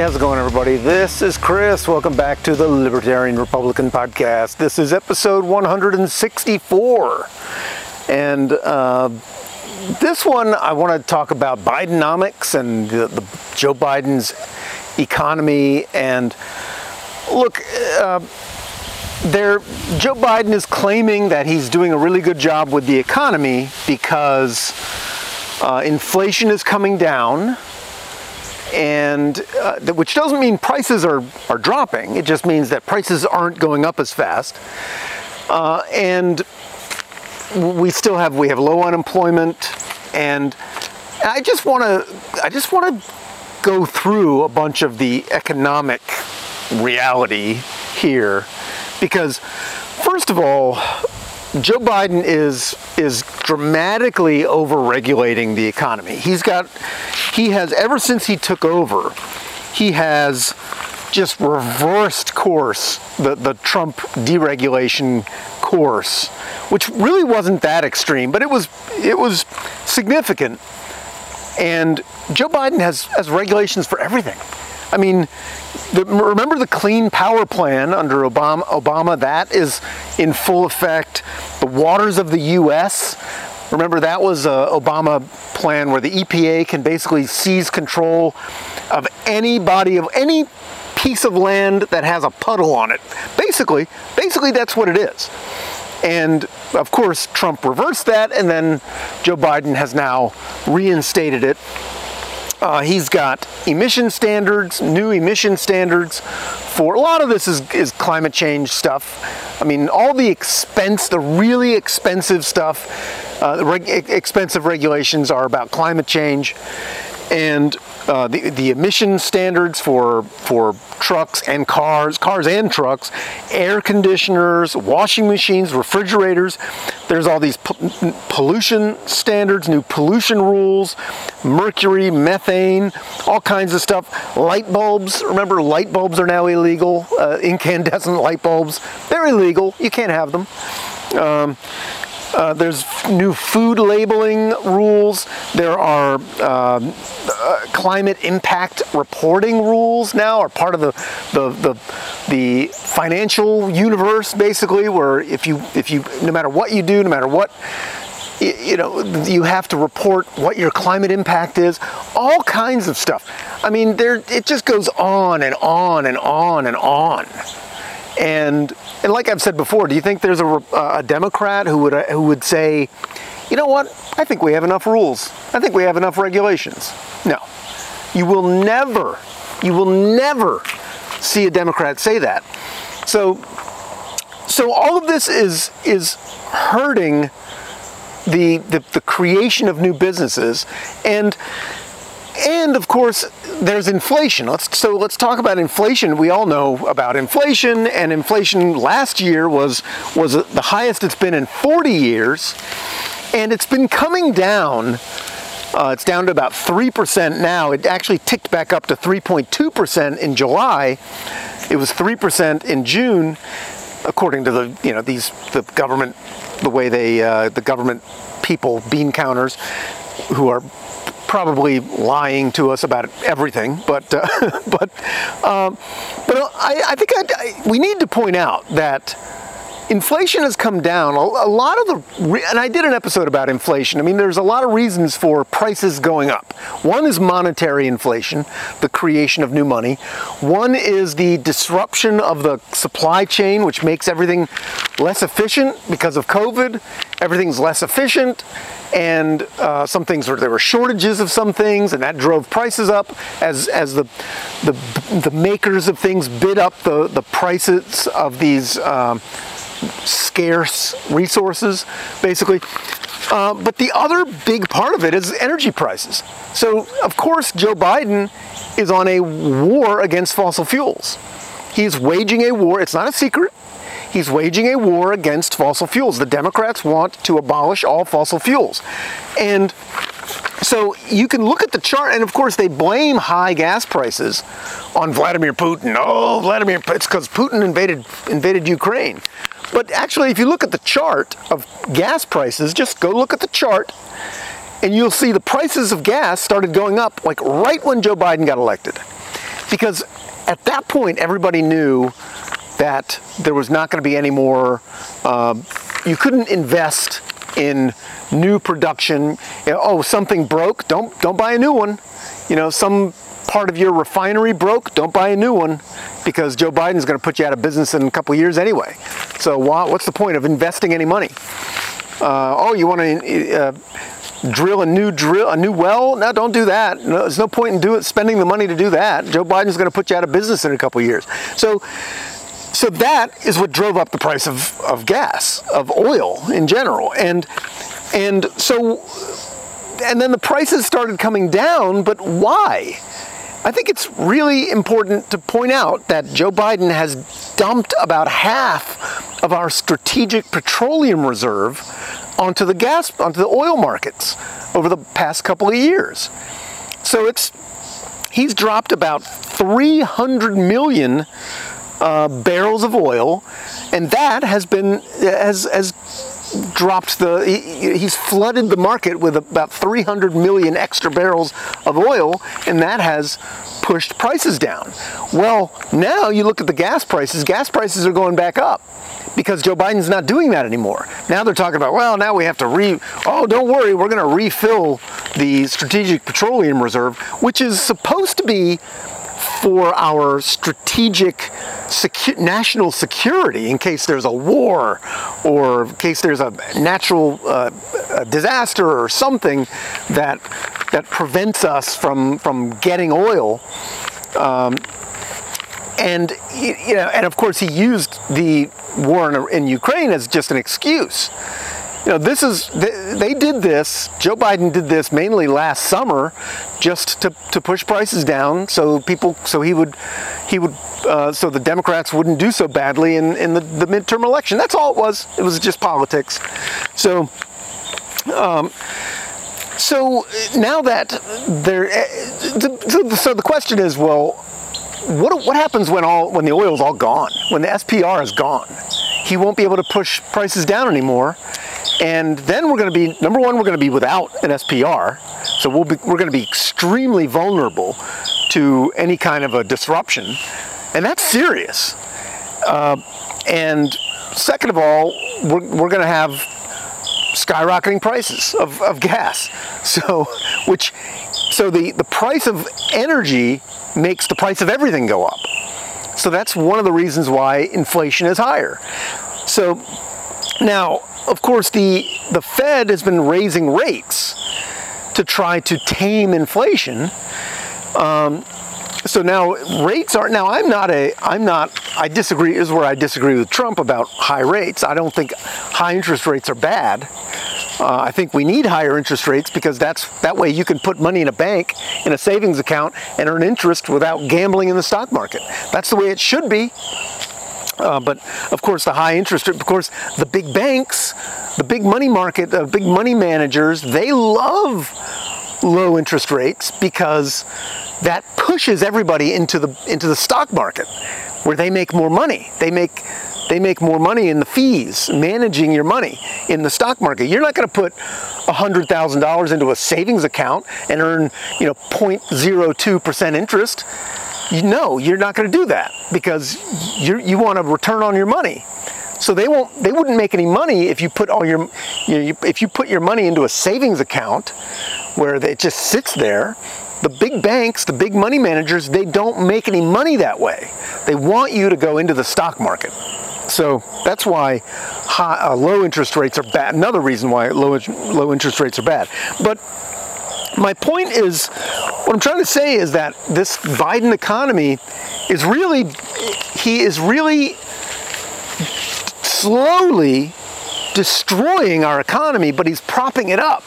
How's it going, everybody? This is Chris. Welcome back to the Libertarian Republican Podcast. This is episode 164. And uh, this one, I want to talk about Bidenomics and the, the Joe Biden's economy. And look, uh, there, Joe Biden is claiming that he's doing a really good job with the economy because uh, inflation is coming down and uh, which doesn't mean prices are, are dropping. It just means that prices aren't going up as fast. Uh, and we still have we have low unemployment, and I just want to I just want to go through a bunch of the economic reality here, because first of all, Joe Biden is is dramatically overregulating the economy. He's got he has ever since he took over, he has just reversed course the, the Trump deregulation course, which really wasn't that extreme, but it was it was significant. And Joe Biden has, has regulations for everything. I mean, the, remember the Clean Power Plan under Obama, Obama? That is in full effect. The waters of the U.S. Remember that was a Obama plan where the EPA can basically seize control of any body of any piece of land that has a puddle on it. Basically, basically that's what it is. And of course, Trump reversed that, and then Joe Biden has now reinstated it uh, he's got emission standards, new emission standards for a lot of this is, is climate change stuff. I mean, all the expense, the really expensive stuff, uh, reg- expensive regulations are about climate change. And uh, the, the emission standards for for trucks and cars, cars and trucks, air conditioners, washing machines, refrigerators. There's all these po- pollution standards, new pollution rules, mercury, methane, all kinds of stuff. Light bulbs. Remember, light bulbs are now illegal. Uh, incandescent light bulbs, they're illegal. You can't have them. Um, uh, there's new food labeling rules. There are um, uh, climate impact reporting rules now, are part of the, the the the financial universe, basically, where if you if you no matter what you do, no matter what you know, you have to report what your climate impact is, all kinds of stuff. I mean, there it just goes on and on and on and on. And and like I've said before, do you think there's a, uh, a Democrat who would uh, who would say, you know what? I think we have enough rules. I think we have enough regulations. No, you will never, you will never see a Democrat say that. So, so all of this is is hurting the, the, the creation of new businesses and and of course, there's inflation. Let's, so let's talk about inflation. We all know about inflation, and inflation last year was was the highest it's been in 40 years, and it's been coming down. Uh, it's down to about 3% now. It actually ticked back up to 3.2% in July. It was 3% in June, according to the you know these the government the way they uh, the government people bean counters who are probably lying to us about everything, but uh, but um, but I, I think I'd, I, we need to point out that inflation has come down. A, lot of the, and I did an episode about inflation. I mean, there's a lot of reasons for prices going up. One is monetary inflation, the creation of new money. One is the disruption of the supply chain, which makes everything less efficient because of COVID. Everything's less efficient and uh, some things were there were shortages of some things, and that drove prices up as as the the, the makers of things bid up the the prices of these um, scarce resources, basically. Uh, but the other big part of it is energy prices. So of course Joe Biden is on a war against fossil fuels. He's waging a war. It's not a secret. He's waging a war against fossil fuels. The Democrats want to abolish all fossil fuels. And so you can look at the chart, and of course, they blame high gas prices on Vladimir Putin. Oh, Vladimir, it's because Putin invaded, invaded Ukraine. But actually, if you look at the chart of gas prices, just go look at the chart, and you'll see the prices of gas started going up like right when Joe Biden got elected. because at that point everybody knew that there was not going to be any more. Uh, you couldn't invest in new production. You know, oh, something broke. Don't don't buy a new one. You know, some part of your refinery broke. Don't buy a new one because Joe Biden's going to put you out of business in a couple years anyway. So what's the point of investing any money? Uh, oh, you want to uh, drill a new drill a new well? No, don't do that. No, there's no point in do spending the money to do that. Joe Biden's going to put you out of business in a couple years. So so that is what drove up the price of, of gas, of oil in general. And and so and then the prices started coming down, but why? I think it's really important to point out that Joe Biden has dumped about half of our strategic petroleum reserve onto the gas onto the oil markets over the past couple of years. So it's he's dropped about 300 million uh, barrels of oil, and that has been has has dropped the he, he's flooded the market with about 300 million extra barrels of oil, and that has pushed prices down. Well, now you look at the gas prices. Gas prices are going back up because Joe Biden's not doing that anymore. Now they're talking about, well, now we have to re, oh, don't worry, we're going to refill the Strategic Petroleum Reserve, which is supposed to be for our strategic secu- national security in case there's a war or in case there's a natural uh, a disaster or something that that prevents us from from getting oil. Um, and you know, and of course, he used the war in, in Ukraine as just an excuse you know, this is they, did this. Joe Biden did this mainly last summer, just to, to push prices down, so people, so he would, he would, uh, so the Democrats wouldn't do so badly in, in the, the midterm election. That's all it was. It was just politics. So, um, so now that there, eh, so, so the question is, well, what what happens when all when the oil's all gone? When the SPR is gone, he won't be able to push prices down anymore and then we're going to be, number one, we're going to be without an SPR. So we'll be, we're going to be extremely vulnerable to any kind of a disruption. And that's serious. Uh, and second of all, we're, we're going to have skyrocketing prices of, of gas. So, which, so the, the price of energy makes the price of everything go up. So that's one of the reasons why inflation is higher. So now, of course, the, the Fed has been raising rates to try to tame inflation. Um, so now rates are now I'm not a I'm not I disagree is where I disagree with Trump about high rates. I don't think high interest rates are bad. Uh, I think we need higher interest rates because that's that way you can put money in a bank in a savings account and earn interest without gambling in the stock market. That's the way it should be. Uh, but of course, the high interest, of course, the big banks, the big money market, the big money managers, they love low interest rates because that pushes everybody into the into the stock market where they make more money. They make they make more money in the fees managing your money in the stock market. You're not going to put $100,000 into a savings account and earn, you know, 0.02% interest you know you're not going to do that because you you want a return on your money. So they won't they wouldn't make any money if you put all your you know, if you put your money into a savings account where it just sits there. The big banks, the big money managers, they don't make any money that way. They want you to go into the stock market. So that's why high, uh, low interest rates are bad. Another reason why low, low interest rates are bad. But my point is, what I'm trying to say is that this Biden economy is really, he is really slowly destroying our economy, but he's propping it up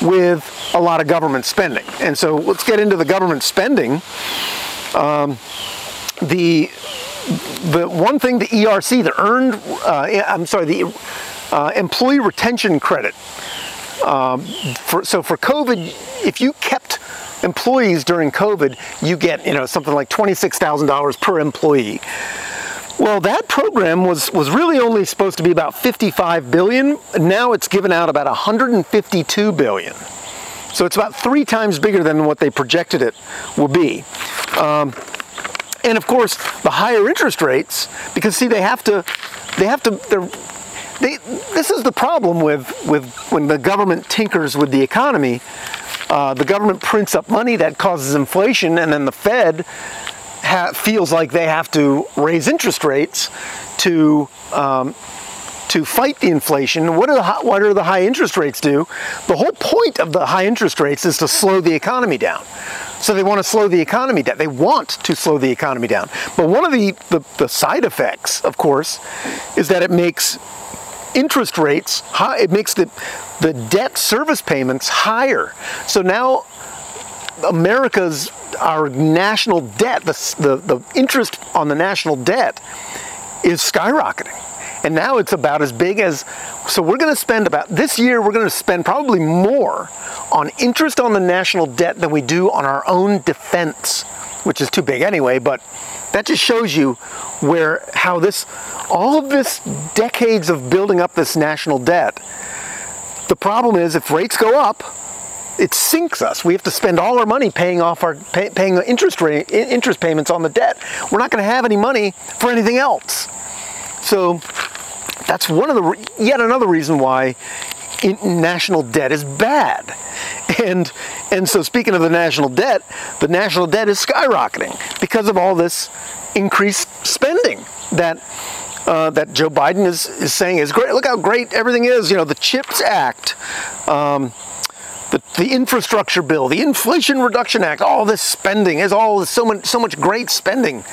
with a lot of government spending. And so let's get into the government spending. Um, the the one thing the ERC, the earned, uh, I'm sorry, the uh, employee retention credit um, for, so for COVID, if you kept employees during COVID, you get you know something like $26,000 per employee. Well, that program was, was really only supposed to be about 55 billion. Now it's given out about 152 billion. So it's about three times bigger than what they projected it will be. Um, and of course the higher interest rates because see they have to they have to they're they, this is the problem with, with when the government tinkers with the economy. Uh, the government prints up money that causes inflation, and then the Fed ha- feels like they have to raise interest rates to um, to fight the inflation. What, are the, what do the high interest rates do? The whole point of the high interest rates is to slow the economy down. So they want to slow the economy down. They want to slow the economy down. But one of the, the, the side effects, of course, is that it makes interest rates high, it makes the, the debt service payments higher. So now America's, our national debt, the, the, the interest on the national debt is skyrocketing. And now it's about as big as, so we're going to spend about, this year we're going to spend probably more on interest on the national debt than we do on our own defense, which is too big anyway, but that just shows you where, how this, all of this decades of building up this national debt, the problem is if rates go up, it sinks us. We have to spend all our money paying off our pay, paying interest rate interest payments on the debt. We're not going to have any money for anything else. So that's one of the yet another reason why national debt is bad. And and so speaking of the national debt, the national debt is skyrocketing because of all this increased spending that uh, that Joe Biden is, is saying is great. Look how great everything is. You know, the CHIPS Act, um, the, the infrastructure bill, the Inflation Reduction Act, all this spending is all so much, so much great spending.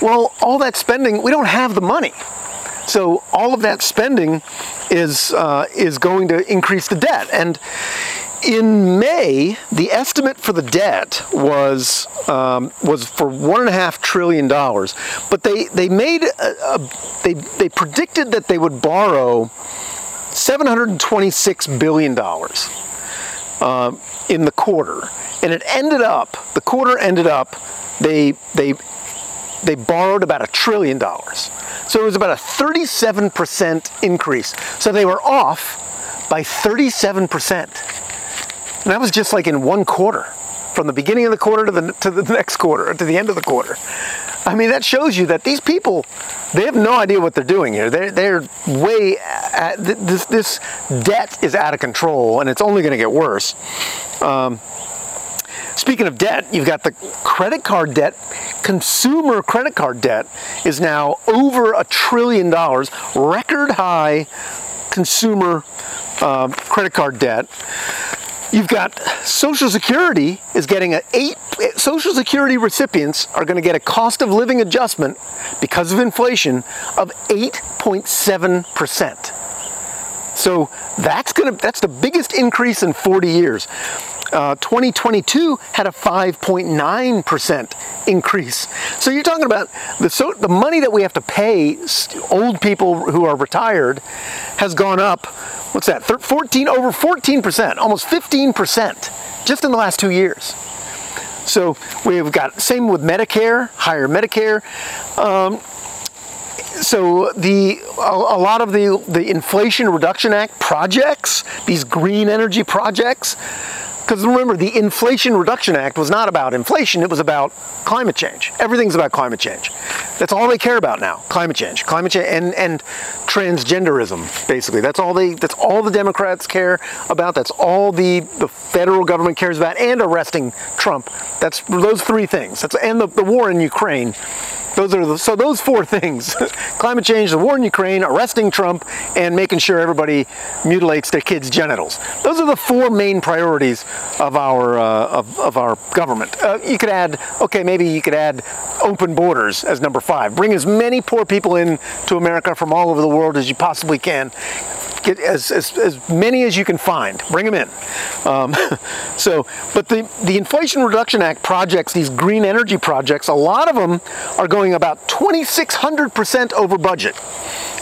Well, all that spending, we don't have the money. So all of that spending is uh, is going to increase the debt. And in May, the estimate for the debt was um, was for one and a half trillion dollars, but they they made a, a, they they predicted that they would borrow seven hundred and twenty six billion dollars uh, in the quarter, and it ended up the quarter ended up they they they borrowed about a trillion dollars. So it was about a 37% increase. So they were off by 37%. And that was just like in one quarter, from the beginning of the quarter to the, to the next quarter, to the end of the quarter. I mean, that shows you that these people, they have no idea what they're doing here. They're, they're way, at, this, this debt is out of control and it's only going to get worse. Um, Speaking of debt, you've got the credit card debt. Consumer credit card debt is now over a trillion dollars, record high consumer uh, credit card debt. You've got Social Security is getting a eight. Social Security recipients are going to get a cost of living adjustment because of inflation of 8.7 percent. So that's going to that's the biggest increase in 40 years. Uh, 2022 had a 5.9% increase. So you're talking about the, so, the money that we have to pay old people who are retired has gone up, what's that, 14, over 14%, almost 15% just in the last two years. So we've got, same with Medicare, higher Medicare. Um, so the a, a, lot of the the Inflation Reduction Act projects, these green energy projects, because remember, the Inflation Reduction Act was not about inflation, it was about climate change. Everything's about climate change. That's all they care about now. Climate change. Climate change and, and transgenderism, basically. That's all they that's all the Democrats care about. That's all the, the federal government cares about, and arresting Trump. That's those three things. That's and the, the war in Ukraine those are the, so those four things: climate change, the war in Ukraine, arresting Trump, and making sure everybody mutilates their kids' genitals. Those are the four main priorities of our uh, of, of our government. Uh, you could add, okay, maybe you could add open borders as number five. Bring as many poor people in to America from all over the world as you possibly can get as, as, as many as you can find. Bring them in. Um, so, but the, the Inflation Reduction Act projects, these green energy projects, a lot of them are going about 2,600% over budget,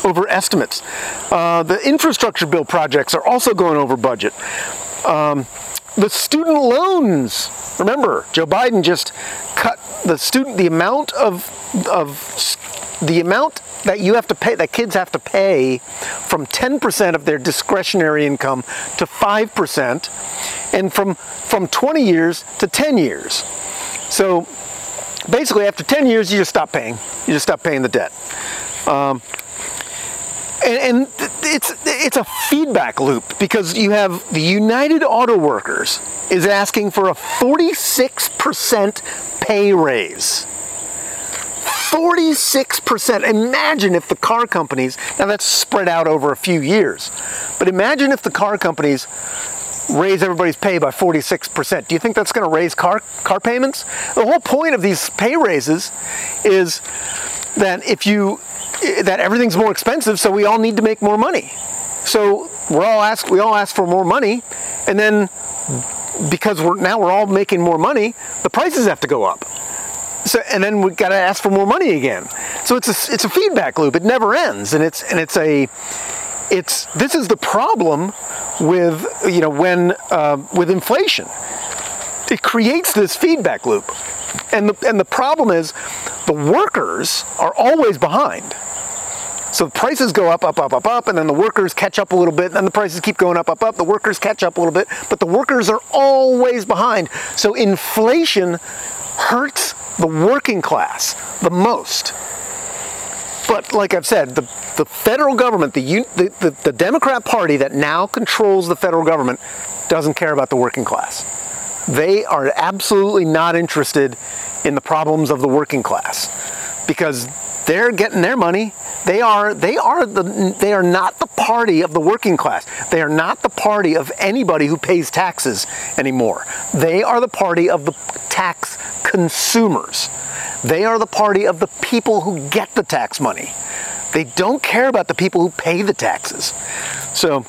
over estimates. Uh, the infrastructure bill projects are also going over budget. Um, the student loans, remember, Joe Biden just cut the student, the amount of, of the amount that you have to pay, that kids have to pay from 10% of their discretionary income to 5%, and from, from 20 years to 10 years. So basically, after 10 years, you just stop paying. You just stop paying the debt. Um, and, and it's it's a feedback loop because you have the United Auto Workers is asking for a 46% pay raise. 46%. Imagine if the car companies, now that's spread out over a few years, but imagine if the car companies raise everybody's pay by 46%. Do you think that's going to raise car car payments? The whole point of these pay raises is that if you that everything's more expensive, so we all need to make more money. So we're all ask we all ask for more money, and then because we're now we're all making more money, the prices have to go up. So and then we've got to ask for more money again. So it's a it's a feedback loop. It never ends, and it's and it's a it's this is the problem with you know when uh, with inflation. It creates this feedback loop, and the and the problem is the workers are always behind. So prices go up, up, up, up, up, and then the workers catch up a little bit, and then the prices keep going up, up, up. The workers catch up a little bit, but the workers are always behind. So inflation hurts the working class the most. But like I've said, the, the federal government, the, the, the, the Democrat Party that now controls the federal government, doesn't care about the working class. They are absolutely not interested in the problems of the working class because they're getting their money they are they are the they are not the party of the working class. They are not the party of anybody who pays taxes anymore. They are the party of the tax consumers. They are the party of the people who get the tax money. They don't care about the people who pay the taxes. So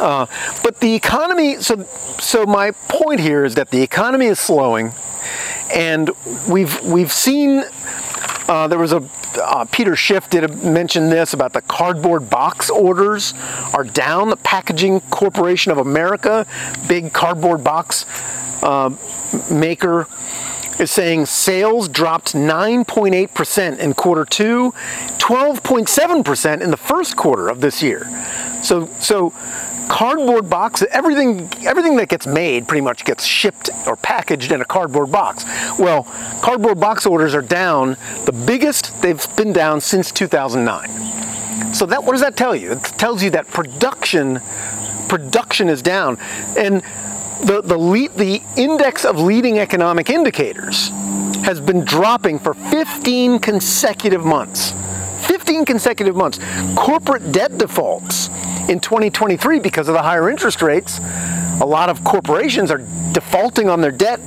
uh, but the economy so so my point here is that the economy is slowing and we've we've seen uh, there was a uh, Peter Schiff did mention this about the cardboard box orders are down. The Packaging Corporation of America, big cardboard box uh, maker, is saying sales dropped 9.8% in quarter two, 12.7% in the first quarter of this year. So, so cardboard box everything everything that gets made pretty much gets shipped or packaged in a cardboard box. Well cardboard box orders are down the biggest they've been down since 2009 so that what does that tell you? It tells you that production production is down. And the the lead, the index of leading economic indicators has been dropping for 15 consecutive months. 15 consecutive months. Corporate debt defaults in 2023 because of the higher interest rates. A lot of corporations are defaulting on their debt,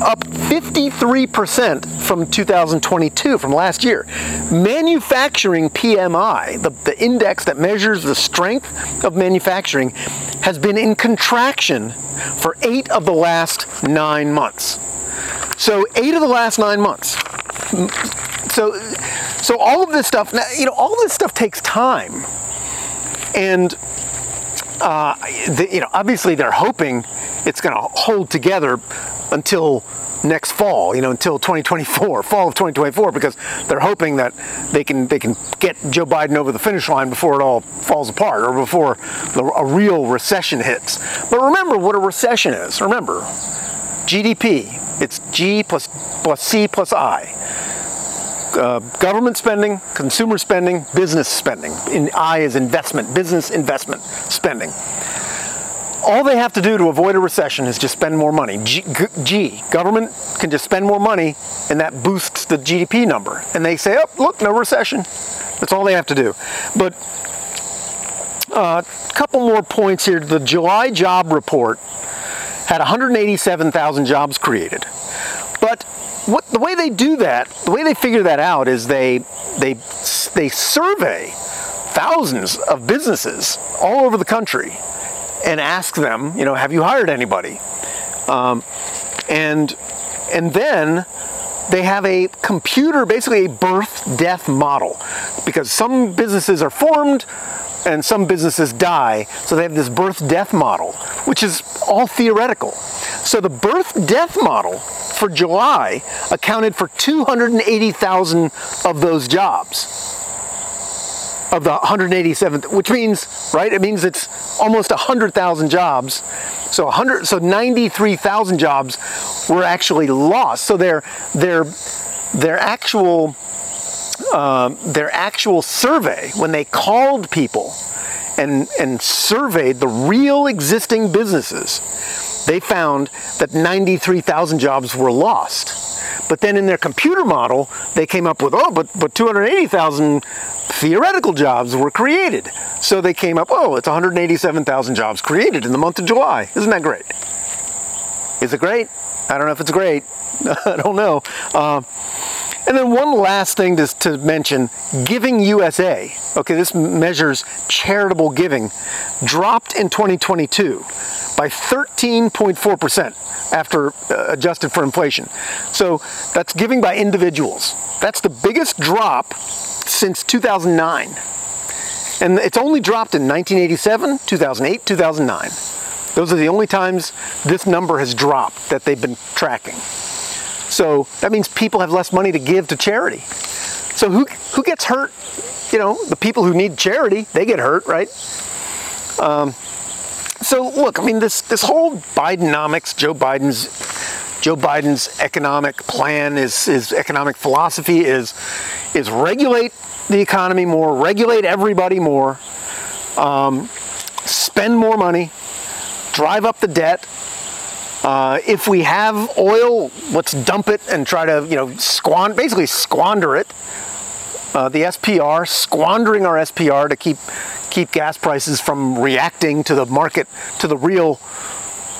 up 53% from 2022, from last year. Manufacturing PMI, the, the index that measures the strength of manufacturing, has been in contraction for eight of the last nine months. So, eight of the last nine months. So, so all of this stuff, you know, all this stuff takes time and uh, the, you know, obviously they're hoping it's going to hold together until next fall, you know, until 2024, fall of 2024, because they're hoping that they can they can get Joe Biden over the finish line before it all falls apart or before the, a real recession hits. But remember what a recession is. Remember, GDP. It's G plus plus C plus I uh, government spending, consumer spending, business spending. In I is investment, business investment spending. All they have to do to avoid a recession is just spend more money. G, G, government can just spend more money and that boosts the GDP number. And they say, oh, look, no recession. That's all they have to do. But a uh, couple more points here. The July job report had 187,000 jobs created. But what the way they do that, the way they figure that out is they they they survey thousands of businesses all over the country and ask them, you know, have you hired anybody? Um, and and then they have a computer, basically a birth death model, because some businesses are formed and some businesses die. So they have this birth death model, which is all theoretical. So the birth death model for July accounted for 280,000 of those jobs. of the 187th, which means, right? It means it's almost 100,000 jobs. So 100, so 93,000 jobs were actually lost. So their their their actual uh, their actual survey when they called people and and surveyed the real existing businesses, they found that 93,000 jobs were lost. But then in their computer model, they came up with, oh, but, but 280,000 theoretical jobs were created. So they came up, oh, it's 187,000 jobs created in the month of July. Isn't that great? Is it great? I don't know if it's great. I don't know. Uh, and then one last thing to, to mention, Giving USA, okay, this measures charitable giving, dropped in 2022 by 13.4% after uh, adjusted for inflation. So that's giving by individuals. That's the biggest drop since 2009. And it's only dropped in 1987, 2008, 2009. Those are the only times this number has dropped that they've been tracking. So that means people have less money to give to charity. So who, who gets hurt? You know, the people who need charity, they get hurt, right? Um, so look, I mean, this this whole Bidenomics, Joe Biden's Joe Biden's economic plan, his his economic philosophy is is regulate the economy more, regulate everybody more, um, spend more money, drive up the debt. Uh, if we have oil, let's dump it and try to, you know, squander, basically squander it. Uh, the SPR, squandering our SPR to keep keep gas prices from reacting to the market, to the real,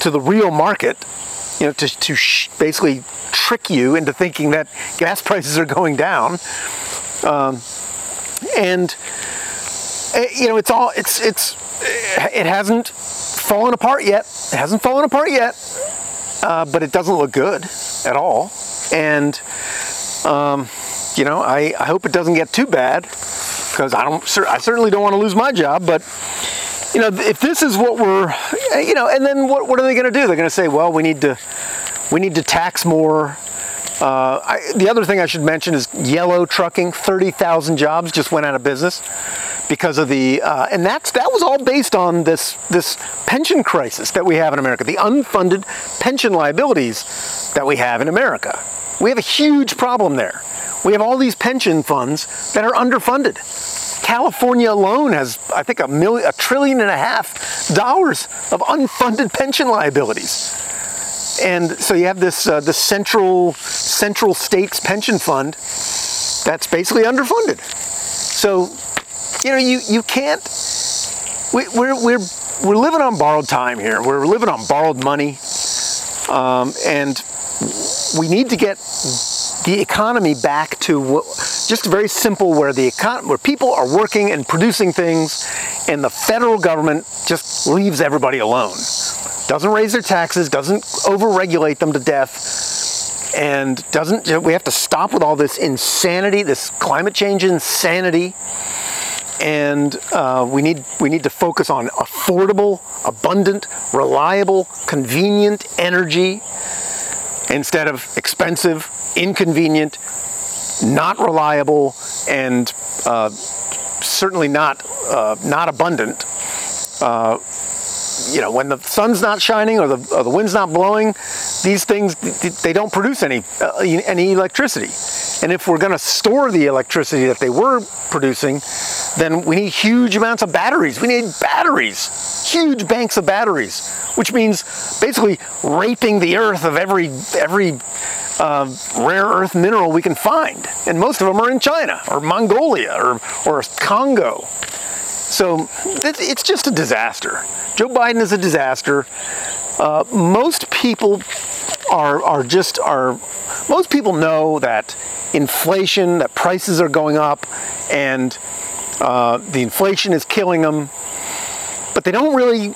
to the real market, you know, to, to sh- basically trick you into thinking that gas prices are going down. Um, and you know, it's all it's it's it hasn't fallen apart yet. It hasn't fallen apart yet, uh, but it doesn't look good at all. And um, you know, I, I hope it doesn't get too bad because I don't, I certainly don't want to lose my job. But you know, if this is what we're, you know, and then what, what are they going to do? They're going to say, well, we need to, we need to tax more. Uh, I, the other thing I should mention is yellow trucking. Thirty thousand jobs just went out of business because of the, uh, and that's that was all based on this this pension crisis that we have in America, the unfunded pension liabilities that we have in America. We have a huge problem there. We have all these pension funds that are underfunded. California alone has, I think, a million, a trillion and a half dollars of unfunded pension liabilities. And so you have this uh, the central central states pension fund that's basically underfunded. So, you know, you you can't. We, we're we're we're living on borrowed time here. We're living on borrowed money, um, and we need to get the economy back to just very simple where the econ- where people are working and producing things and the federal government just leaves everybody alone doesn't raise their taxes doesn't overregulate them to death and doesn't you know, we have to stop with all this insanity this climate change insanity and uh, we need we need to focus on affordable abundant reliable convenient energy instead of expensive inconvenient, not reliable, and uh, certainly not uh, not abundant. You know, when the sun's not shining or the, or the wind's not blowing, these things they don't produce any uh, any electricity. And if we're going to store the electricity that they were producing, then we need huge amounts of batteries. We need batteries, huge banks of batteries, which means basically raping the earth of every every uh, rare earth mineral we can find. And most of them are in China or Mongolia or, or Congo. So it's just a disaster. Joe Biden is a disaster. Uh, most people are, are just are most people know that inflation, that prices are going up, and uh, the inflation is killing them, but they don't really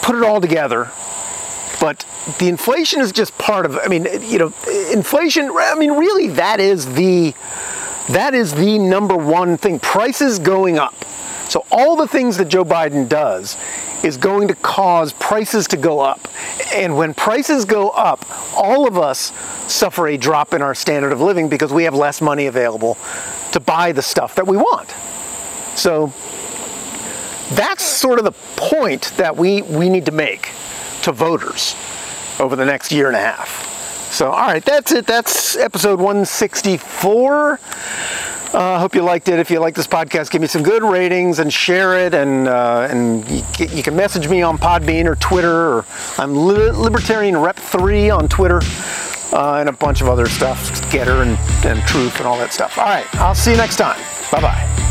put it all together. But the inflation is just part of i mean you know inflation i mean really that is the that is the number one thing prices going up so all the things that joe biden does is going to cause prices to go up and when prices go up all of us suffer a drop in our standard of living because we have less money available to buy the stuff that we want So that's sort of the point that we, we need to make to voters over the next year and a half. So, all right, that's it. That's episode 164. I uh, hope you liked it. If you like this podcast, give me some good ratings and share it. And uh, and you, you, can message me on Podbean or Twitter. Or I'm li- Libertarian Rep Three on Twitter, uh, and a bunch of other stuff, Gettr and, and Truth and all that stuff. All right, I'll see you next time. Bye bye.